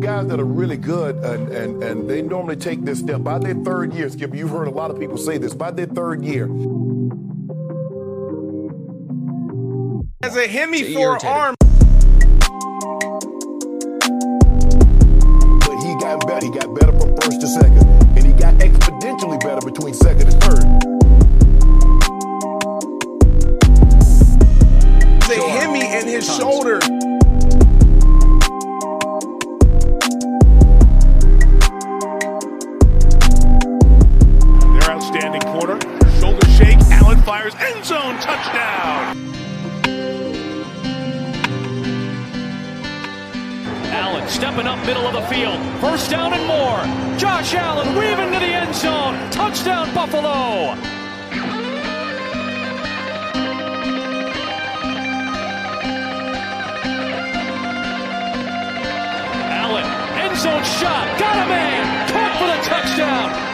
Guys that are really good and, and, and they normally take this step by their third year, Skip, you've heard a lot of people say this, by their third year. As a Hemi forearm. But he got better. He got better from first to second. And he got exponentially better between second and third. As a Hemi in his shoulder. Fires. End zone touchdown. Allen stepping up middle of the field. First down and more. Josh Allen weaving to the end zone. Touchdown Buffalo. Allen, end zone shot. Got a man. Caught for the touchdown.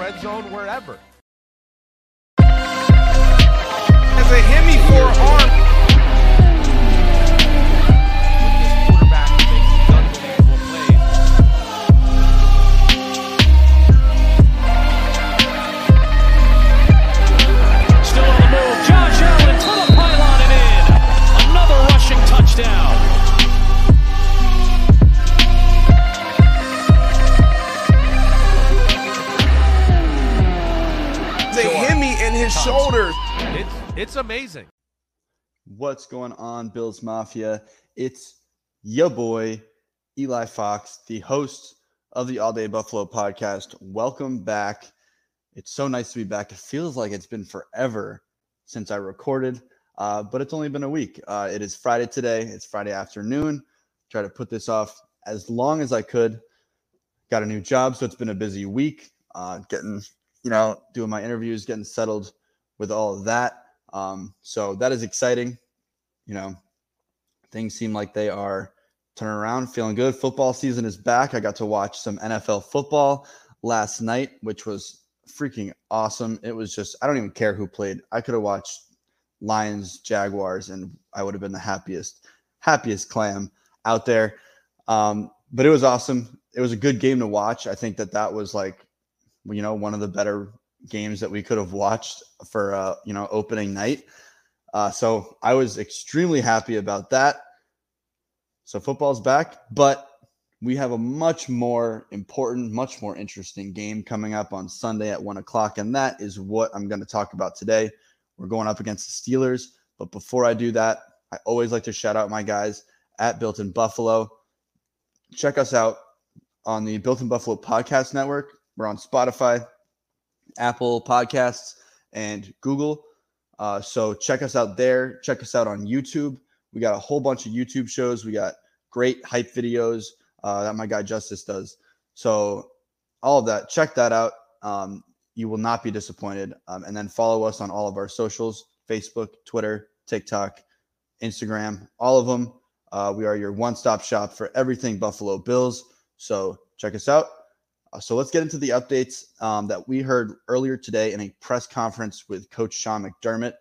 Red zone, wherever. As a Hemi forearm. What's going on, Bills Mafia? It's your boy, Eli Fox, the host of the All Day Buffalo podcast. Welcome back. It's so nice to be back. It feels like it's been forever since I recorded, uh, but it's only been a week. Uh, it is Friday today. It's Friday afternoon. Try to put this off as long as I could. Got a new job, so it's been a busy week. Uh, getting, you know, doing my interviews, getting settled with all of that. Um, so that is exciting. You know, things seem like they are turning around, feeling good. Football season is back. I got to watch some NFL football last night, which was freaking awesome. It was just, I don't even care who played. I could have watched Lions, Jaguars, and I would have been the happiest, happiest clam out there. Um, but it was awesome. It was a good game to watch. I think that that was like, you know, one of the better games that we could have watched for uh, you know opening night. Uh, so I was extremely happy about that. So football's back, but we have a much more important, much more interesting game coming up on Sunday at one o'clock, and that is what I'm going to talk about today. We're going up against the Steelers, but before I do that, I always like to shout out my guys at Built in Buffalo. Check us out on the Built in Buffalo podcast network. We're on Spotify, Apple Podcasts, and Google. Uh, so check us out there. Check us out on YouTube. We got a whole bunch of YouTube shows. We got great hype videos uh, that my guy Justice does. So all of that, check that out. Um, you will not be disappointed. Um, and then follow us on all of our socials: Facebook, Twitter, TikTok, Instagram, all of them. Uh, we are your one-stop shop for everything Buffalo Bills. So check us out. Uh, so let's get into the updates um, that we heard earlier today in a press conference with Coach Sean McDermott.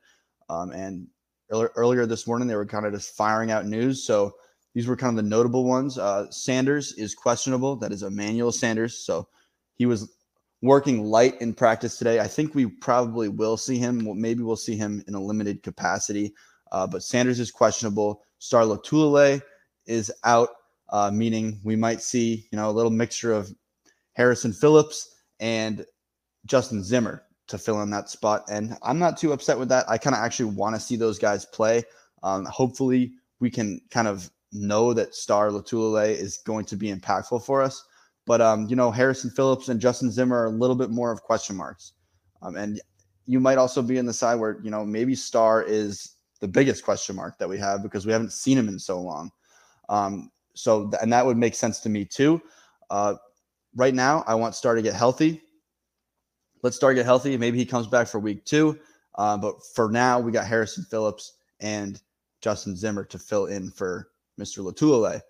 Um, and earlier, this morning, they were kind of just firing out news. So these were kind of the notable ones. Uh, Sanders is questionable. That is Emmanuel Sanders. So he was working light in practice today. I think we probably will see him. Maybe we'll see him in a limited capacity. Uh, but Sanders is questionable. Star Lotulelei is out, uh, meaning we might see you know a little mixture of Harrison Phillips and Justin Zimmer to fill in that spot. And I'm not too upset with that. I kind of actually want to see those guys play. Um, hopefully, we can kind of know that Star Lotulelei is going to be impactful for us. But um, you know, Harrison Phillips and Justin Zimmer are a little bit more of question marks. Um, and you might also be in the side where you know maybe Star is the biggest question mark that we have because we haven't seen him in so long. Um, so and that would make sense to me too. Uh, right now, I want Star to get healthy. Let's Star get healthy. Maybe he comes back for week two. Uh, but for now, we got Harrison Phillips and Justin Zimmer to fill in for Mr. Lotulelei.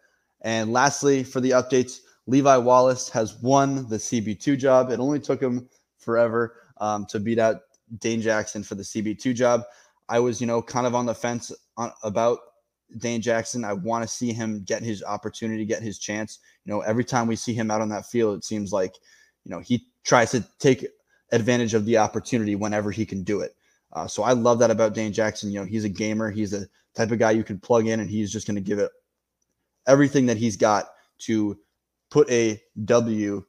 And lastly, for the updates, Levi Wallace has won the CB2 job. It only took him forever um, to beat out Dane Jackson for the CB2 job. I was, you know, kind of on the fence on, about Dane Jackson. I want to see him get his opportunity, get his chance. You know, every time we see him out on that field, it seems like, you know, he tries to take advantage of the opportunity whenever he can do it. Uh, so I love that about Dane Jackson. You know, he's a gamer. He's the type of guy you can plug in, and he's just going to give it everything that he's got to put a W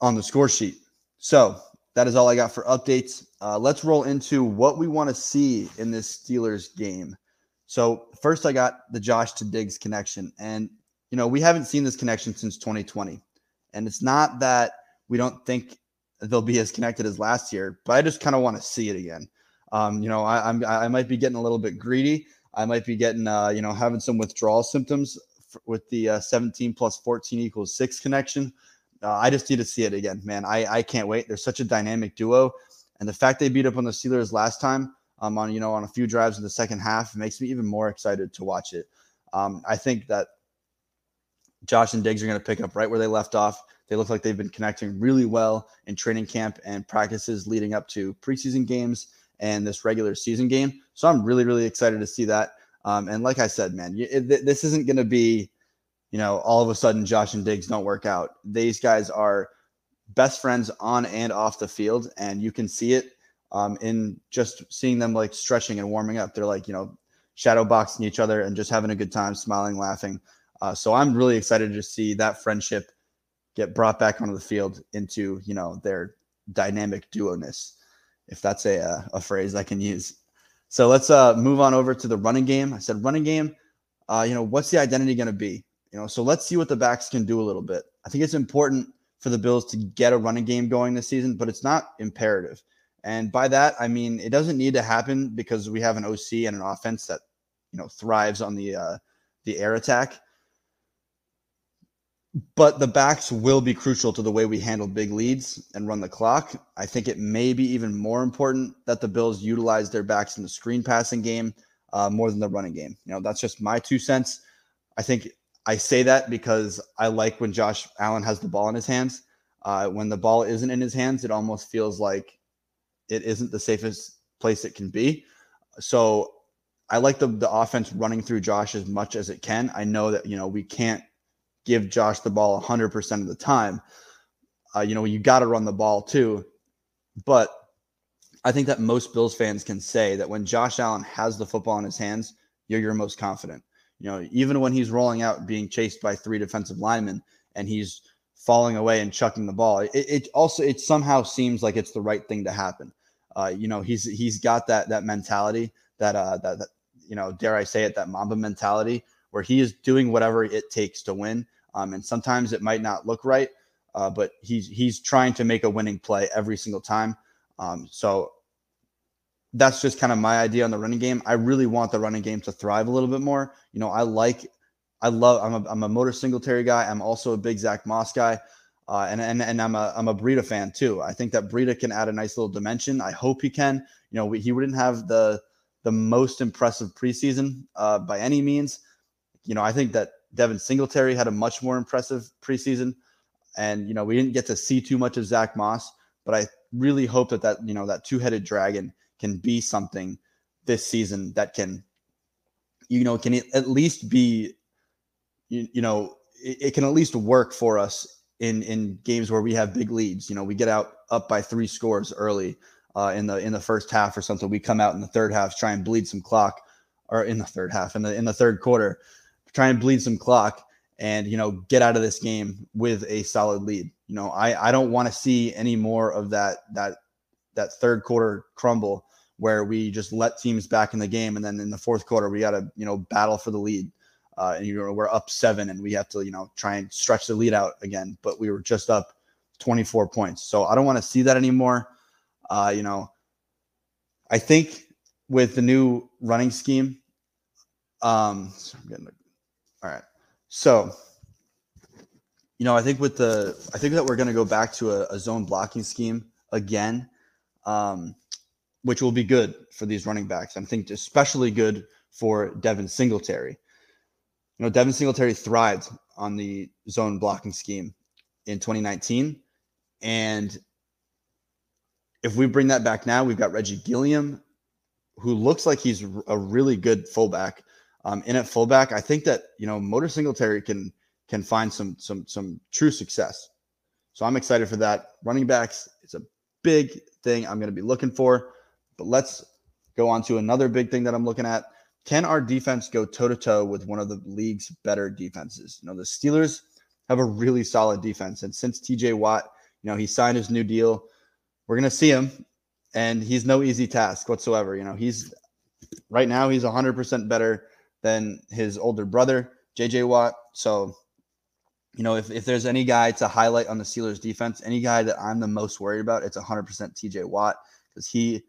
on the score sheet. So that is all I got for updates. Uh, let's roll into what we want to see in this Steelers game. So first, I got the Josh to Diggs connection, and you know we haven't seen this connection since 2020, and it's not that we don't think they'll be as connected as last year, but I just kind of want to see it again. Um, you know, I, I'm I might be getting a little bit greedy. I might be getting uh, you know having some withdrawal symptoms f- with the uh, 17 plus 14 equals six connection. Uh, I just need to see it again, man. I I can't wait. They're such a dynamic duo, and the fact they beat up on the Steelers last time um, on you know on a few drives in the second half It makes me even more excited to watch it. Um, I think that Josh and Diggs are going to pick up right where they left off. They look like they've been connecting really well in training camp and practices leading up to preseason games and this regular season game. So I'm really, really excited to see that. Um, and like I said, man, it, this isn't going to be, you know, all of a sudden Josh and Diggs don't work out. These guys are best friends on and off the field, and you can see it um, in just seeing them like stretching and warming up. They're like, you know, shadow boxing each other and just having a good time, smiling, laughing. Uh, so I'm really excited to see that friendship get brought back onto the field into you know their dynamic duo-ness, if that's a uh, a phrase I can use. So let's uh, move on over to the running game. I said running game. Uh, you know what's the identity going to be? You know, so let's see what the backs can do a little bit. I think it's important for the Bills to get a running game going this season, but it's not imperative. And by that, I mean it doesn't need to happen because we have an OC and an offense that you know thrives on the uh, the air attack but the backs will be crucial to the way we handle big leads and run the clock. I think it may be even more important that the Bills utilize their backs in the screen passing game uh, more than the running game. You know, that's just my two cents. I think I say that because I like when Josh Allen has the ball in his hands. Uh, when the ball isn't in his hands, it almost feels like it isn't the safest place it can be. So I like the the offense running through Josh as much as it can. I know that you know we can't give Josh the ball 100% of the time. Uh, you know, you got to run the ball too. But I think that most Bills fans can say that when Josh Allen has the football in his hands, you're your most confident. You know, even when he's rolling out being chased by three defensive linemen and he's falling away and chucking the ball, it, it also it somehow seems like it's the right thing to happen. Uh, you know, he's he's got that that mentality that uh that, that you know, dare I say it, that Mamba mentality where he is doing whatever it takes to win. Um, and sometimes it might not look right, uh, but he's he's trying to make a winning play every single time. Um, so that's just kind of my idea on the running game. I really want the running game to thrive a little bit more. You know, I like, I love, I'm a, I'm a Motor Singletary guy. I'm also a big Zach Moss guy. Uh, and, and, and I'm a, I'm a Breida fan too. I think that Breida can add a nice little dimension. I hope he can, you know, we, he wouldn't have the, the most impressive preseason uh, by any means. You know, I think that Devin Singletary had a much more impressive preseason. And, you know, we didn't get to see too much of Zach Moss, but I really hope that that, you know, that two headed dragon can be something this season that can, you know, can at least be, you, you know, it, it can at least work for us in, in games where we have big leads. You know, we get out up by three scores early uh, in the, in the first half or something. We come out in the third half, try and bleed some clock or in the third half in the, in the third quarter try and bleed some clock and you know get out of this game with a solid lead. You know, I I don't want to see any more of that that that third quarter crumble where we just let teams back in the game and then in the fourth quarter we got to you know battle for the lead. Uh, and you know we're up seven and we have to you know try and stretch the lead out again, but we were just up 24 points. So I don't want to see that anymore. Uh, you know, I think with the new running scheme, um, so I'm getting all right. So, you know, I think with the, I think that we're going to go back to a, a, zone blocking scheme again, um, which will be good for these running backs. I think especially good for Devin Singletary. You know, Devin Singletary thrived on the zone blocking scheme in 2019. And if we bring that back now, we've got Reggie Gilliam who looks like he's a really good fullback. Um, in at fullback, I think that you know Motor Singletary can can find some some some true success. So I'm excited for that. Running backs, it's a big thing I'm going to be looking for. But let's go on to another big thing that I'm looking at. Can our defense go toe to toe with one of the league's better defenses? You know, the Steelers have a really solid defense, and since TJ Watt, you know, he signed his new deal, we're going to see him, and he's no easy task whatsoever. You know, he's right now he's 100% better than his older brother, JJ Watt. So you know, if, if there's any guy to highlight on the Steelers defense, any guy that I'm the most worried about, it's 100% TJ Watt because he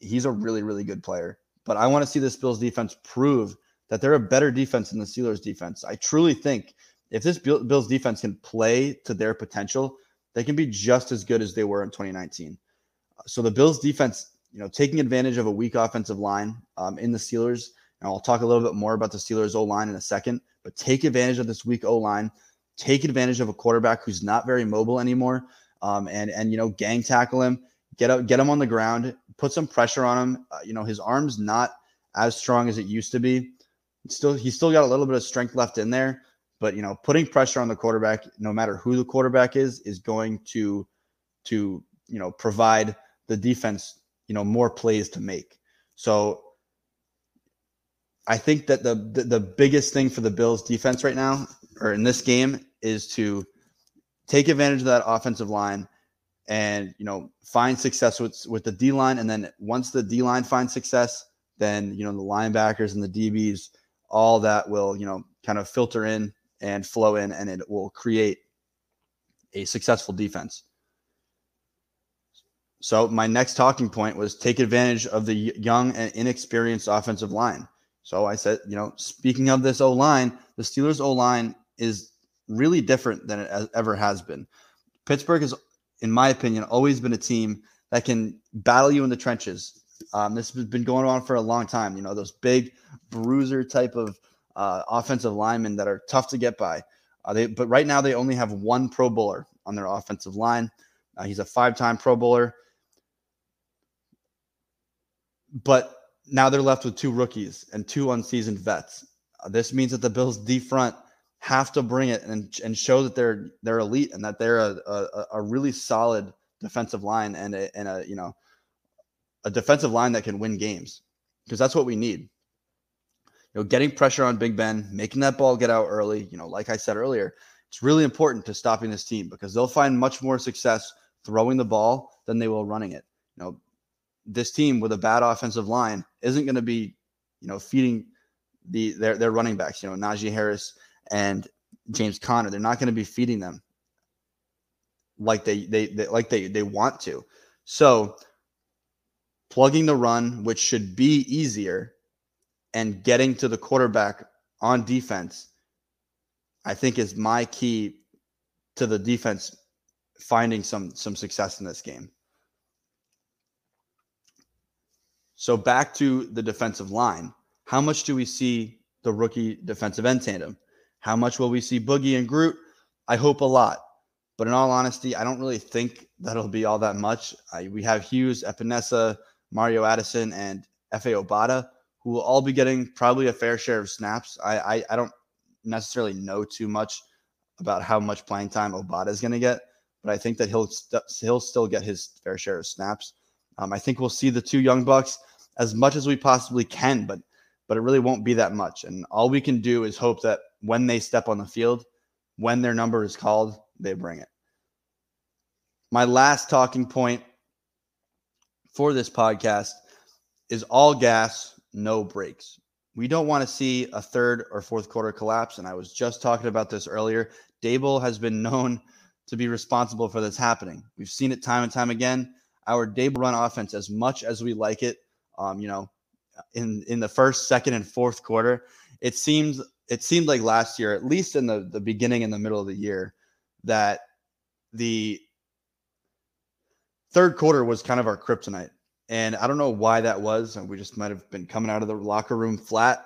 he's a really really good player. But I want to see this Bills defense prove that they're a better defense than the Steelers defense. I truly think if this Bills defense can play to their potential, they can be just as good as they were in 2019. So the Bills defense, you know, taking advantage of a weak offensive line um, in the Steelers, and I'll talk a little bit more about the Steelers O line in a second, but take advantage of this weak O line take advantage of a quarterback who's not very mobile anymore, um, and and you know gang tackle him, get up, get him on the ground, put some pressure on him. Uh, you know his arm's not as strong as it used to be. still, he's still got a little bit of strength left in there, but you know putting pressure on the quarterback, no matter who the quarterback is, is going to to you know provide the defense you know more plays to make. So I think that the, the, the biggest thing for the Bills defense right now, or in this game, is to take advantage of that offensive line and you know find success with with the D line, and then once the D line finds success, then you know the linebackers and the DBs, all that will you know kind of filter in and flow in, and it will create a successful defense. So my next talking point was take advantage of the young and inexperienced offensive line. So I said, you know, speaking of this O line, the Steelers O line is really different than it ever has been. Pittsburgh has, in my opinion, always been a team that can battle you in the trenches. Um, this has been going on for a long time. You know, those big bruiser type of uh, offensive linemen that are tough to get by. Uh, they, but right now they only have one Pro Bowler on their offensive line. Uh, he's a five-time Pro Bowler. But now they're left with two rookies and two unseasoned vets. Uh, this means that the Bills D front have to bring it and, and show that they're they're elite and that they're a, a, a really solid defensive line and a, and a you know a defensive line that can win games because that's what we need. You know, getting pressure on Big Ben, making that ball get out early. You know, like I said earlier, it's really important to stopping this team because they'll find much more success throwing the ball than they will running it. You know, this team with a bad offensive line isn't going to be, you know, feeding the their their running backs, you know, Najee Harris and James Conner. They're not going to be feeding them like they, they they like they they want to. So plugging the run, which should be easier, and getting to the quarterback on defense, I think is my key to the defense finding some some success in this game. So back to the defensive line. How much do we see the rookie defensive end tandem? How much will we see Boogie and Groot? I hope a lot. But in all honesty, I don't really think that'll be all that much. I, we have Hughes, Epenesa, Mario Addison, and Efe Obada, who will all be getting probably a fair share of snaps. I, I, I don't necessarily know too much about how much playing time Obata is going to get, but I think that he'll st- he'll still get his fair share of snaps. Um, I think we'll see the two young bucks as much as we possibly can, but but it really won't be that much. And all we can do is hope that when they step on the field, when their number is called, they bring it. My last talking point for this podcast is all gas, no brakes. We don't want to see a third or fourth quarter collapse. And I was just talking about this earlier. Daboll has been known to be responsible for this happening. We've seen it time and time again. Our Daboll run offense, as much as we like it, um, you know, in in the first, second, and fourth quarter. It seems it seemed like last year, at least in the the beginning and the middle of the year, that the third quarter was kind of our kryptonite. And I don't know why that was. We just might have been coming out of the locker room flat.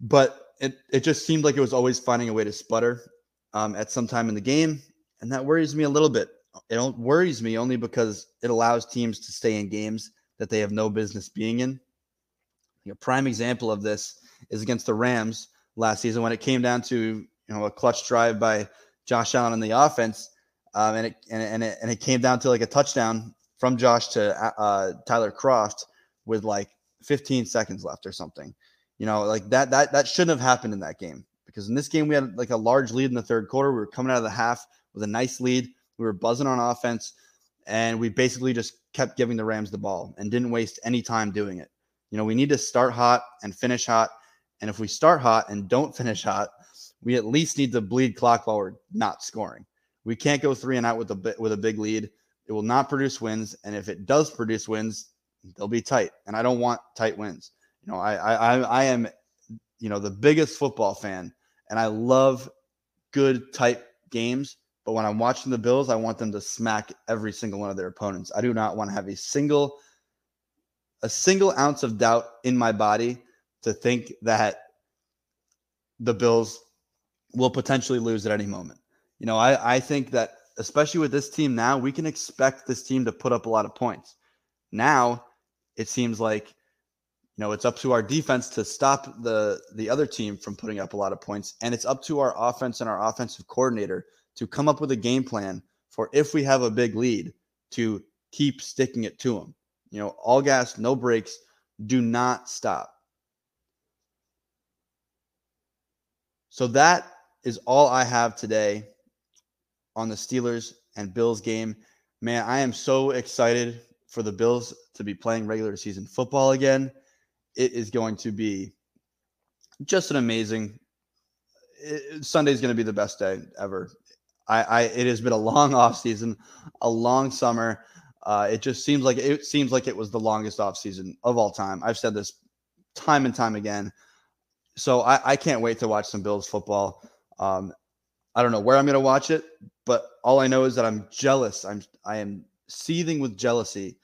But it, it just seemed like it was always finding a way to sputter um, at some time in the game. And that worries me a little bit. It worries me only because it allows teams to stay in games that they have no business being in. A prime example of this is against the Rams last season when it came down to you know a clutch drive by Josh Allen in the offense, um, and it and, and it and it came down to like a touchdown from Josh to uh, Tyler Kroft with like 15 seconds left or something. You know, like that that that shouldn't have happened in that game because in this game we had like a large lead in the third quarter. We were coming out of the half with a nice lead. We were buzzing on offense, and we basically just kept giving the Rams the ball and didn't waste any time doing it. You know, we need to start hot and finish hot. And if we start hot and don't finish hot, we at least need to bleed clock while we're not scoring. We can't go three and out with a with a big lead. It will not produce wins, and if it does produce wins, they'll be tight. And I don't want tight wins. You know, I I I am, you know, the biggest football fan, and I love good tight games. But when I'm watching the Bills, I want them to smack every single one of their opponents. I do not want to have a single a single ounce of doubt in my body to think that the Bills will potentially lose at any moment. You know, I, I think that especially with this team now, we can expect this team to put up a lot of points. Now it seems like you know it's up to our defense to stop the the other team from putting up a lot of points, and it's up to our offense and our offensive coordinator to come up with a game plan for if we have a big lead to keep sticking it to them. You know, all gas, no brakes, do not stop. So that is all I have today on the Steelers and Bills game. Man, I am so excited for the Bills to be playing regular season football again. It is going to be just an amazing Sunday is going to be the best day ever. I, I it has been a long off season, a long summer. Uh, it just seems like it seems like it was the longest off season of all time. I've said this time and time again. So I, I can't wait to watch some Bills football. Um, I don't know where I'm going to watch it, but all I know is that I'm jealous. I'm I am seething with jealousy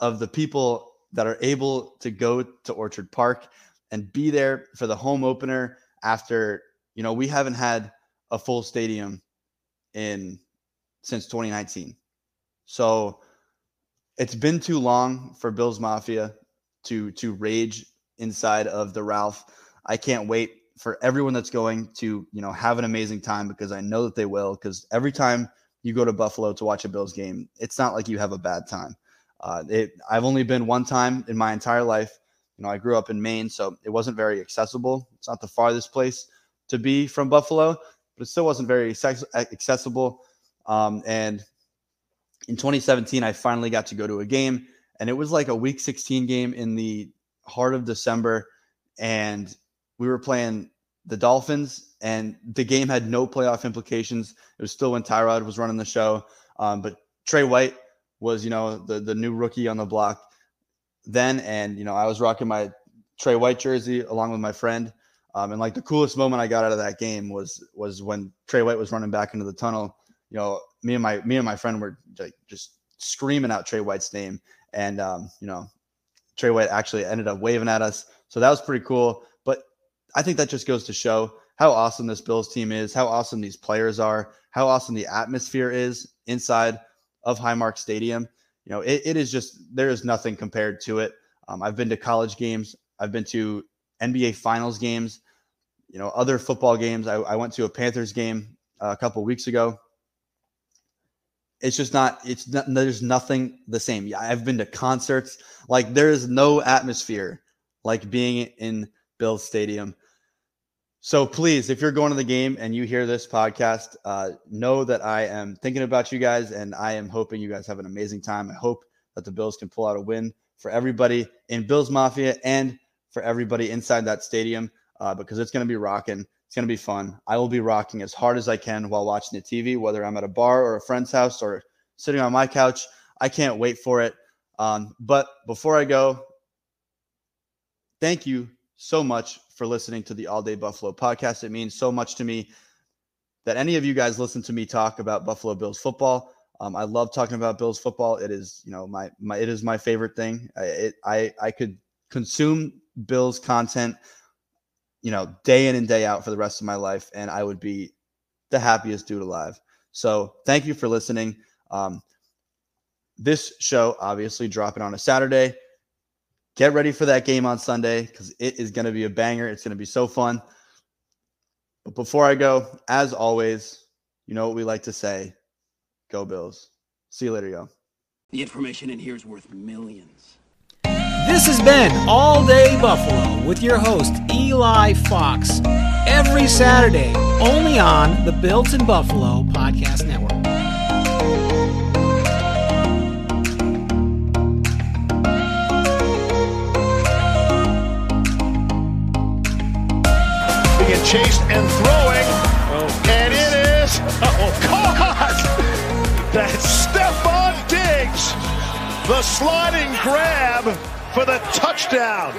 of the people that are able to go to Orchard Park and be there for the home opener after, you know, we haven't had a full stadium in since 2019. So it's been too long for Bills Mafia to to rage inside of the Ralph. I can't wait for everyone that's going to, you know, have an amazing time because I know that they will. Because every time you go to Buffalo to watch a Bills game, it's not like you have a bad time. Uh, it, I've only been one time in my entire life. You know, I grew up in Maine, so it wasn't very accessible. It's not the farthest place to be from Buffalo, but it still wasn't very accessible. Um, and in 2017, I finally got to go to a game, and it was like a Week 16 game in the heart of December, and we were playing the Dolphins, and the game had no playoff implications. It was still when Tyrod was running the show, um, but Tre White was, you know, the the new rookie on the block then, and you know, I was rocking my Tre White jersey along with my friend. Um, and like the coolest moment I got out of that game was was when Tre White was running back into the tunnel. You know, me and my me and my friend were like just screaming out Tre White's name, and um, you know, Tre White actually ended up waving at us. So that was pretty cool. I think that just goes to show how awesome this Bills team is, how awesome these players are, how awesome the atmosphere is inside of Highmark Stadium. You know, it, it is just there is nothing compared to it. Um, I've been to college games, I've been to NBA Finals games, you know, other football games. I, I went to a Panthers game uh, a couple weeks ago. It's just not. It's not. There's nothing the same. Yeah, I've been to concerts. Like there is no atmosphere like being in Bills Stadium. So please, if you're going to the game and you hear this podcast, uh, know that I am thinking about you guys and I am hoping you guys have an amazing time. I hope that the Bills can pull out a win for everybody in Bills Mafia and for everybody inside that stadium uh, because it's going to be rocking. It's going to be fun. I will be rocking as hard as I can while watching the TV, whether I'm at a bar or a friend's house or sitting on my couch. I can't wait for it. Um, but before I go, thank you so much for listening to the All Day Buffalo podcast. It means so much to me that any of you guys listen to me talk about Buffalo Bills football. Um, I love talking about Bills football. It is, you know, my my it is my favorite thing. I it, I I could consume Bills content, you know, day in and day out for the rest of my life, and I would be the happiest dude alive. So thank you for listening. Um, this show obviously dropping on a Saturday. Get ready for that game on Sunday because it is going to be a banger. It's going to be so fun. But before I go, as always, you know what we like to say go Bills. See you later, yo. The information in here is worth millions. This has been All Day Buffalo with your host, Eli Fox. Every Saturday, only on the Built in Buffalo Podcast Network. Chased and throwing. Oh. and it is oh, caught. That's Stefon Diggs. The sliding grab for the touchdown.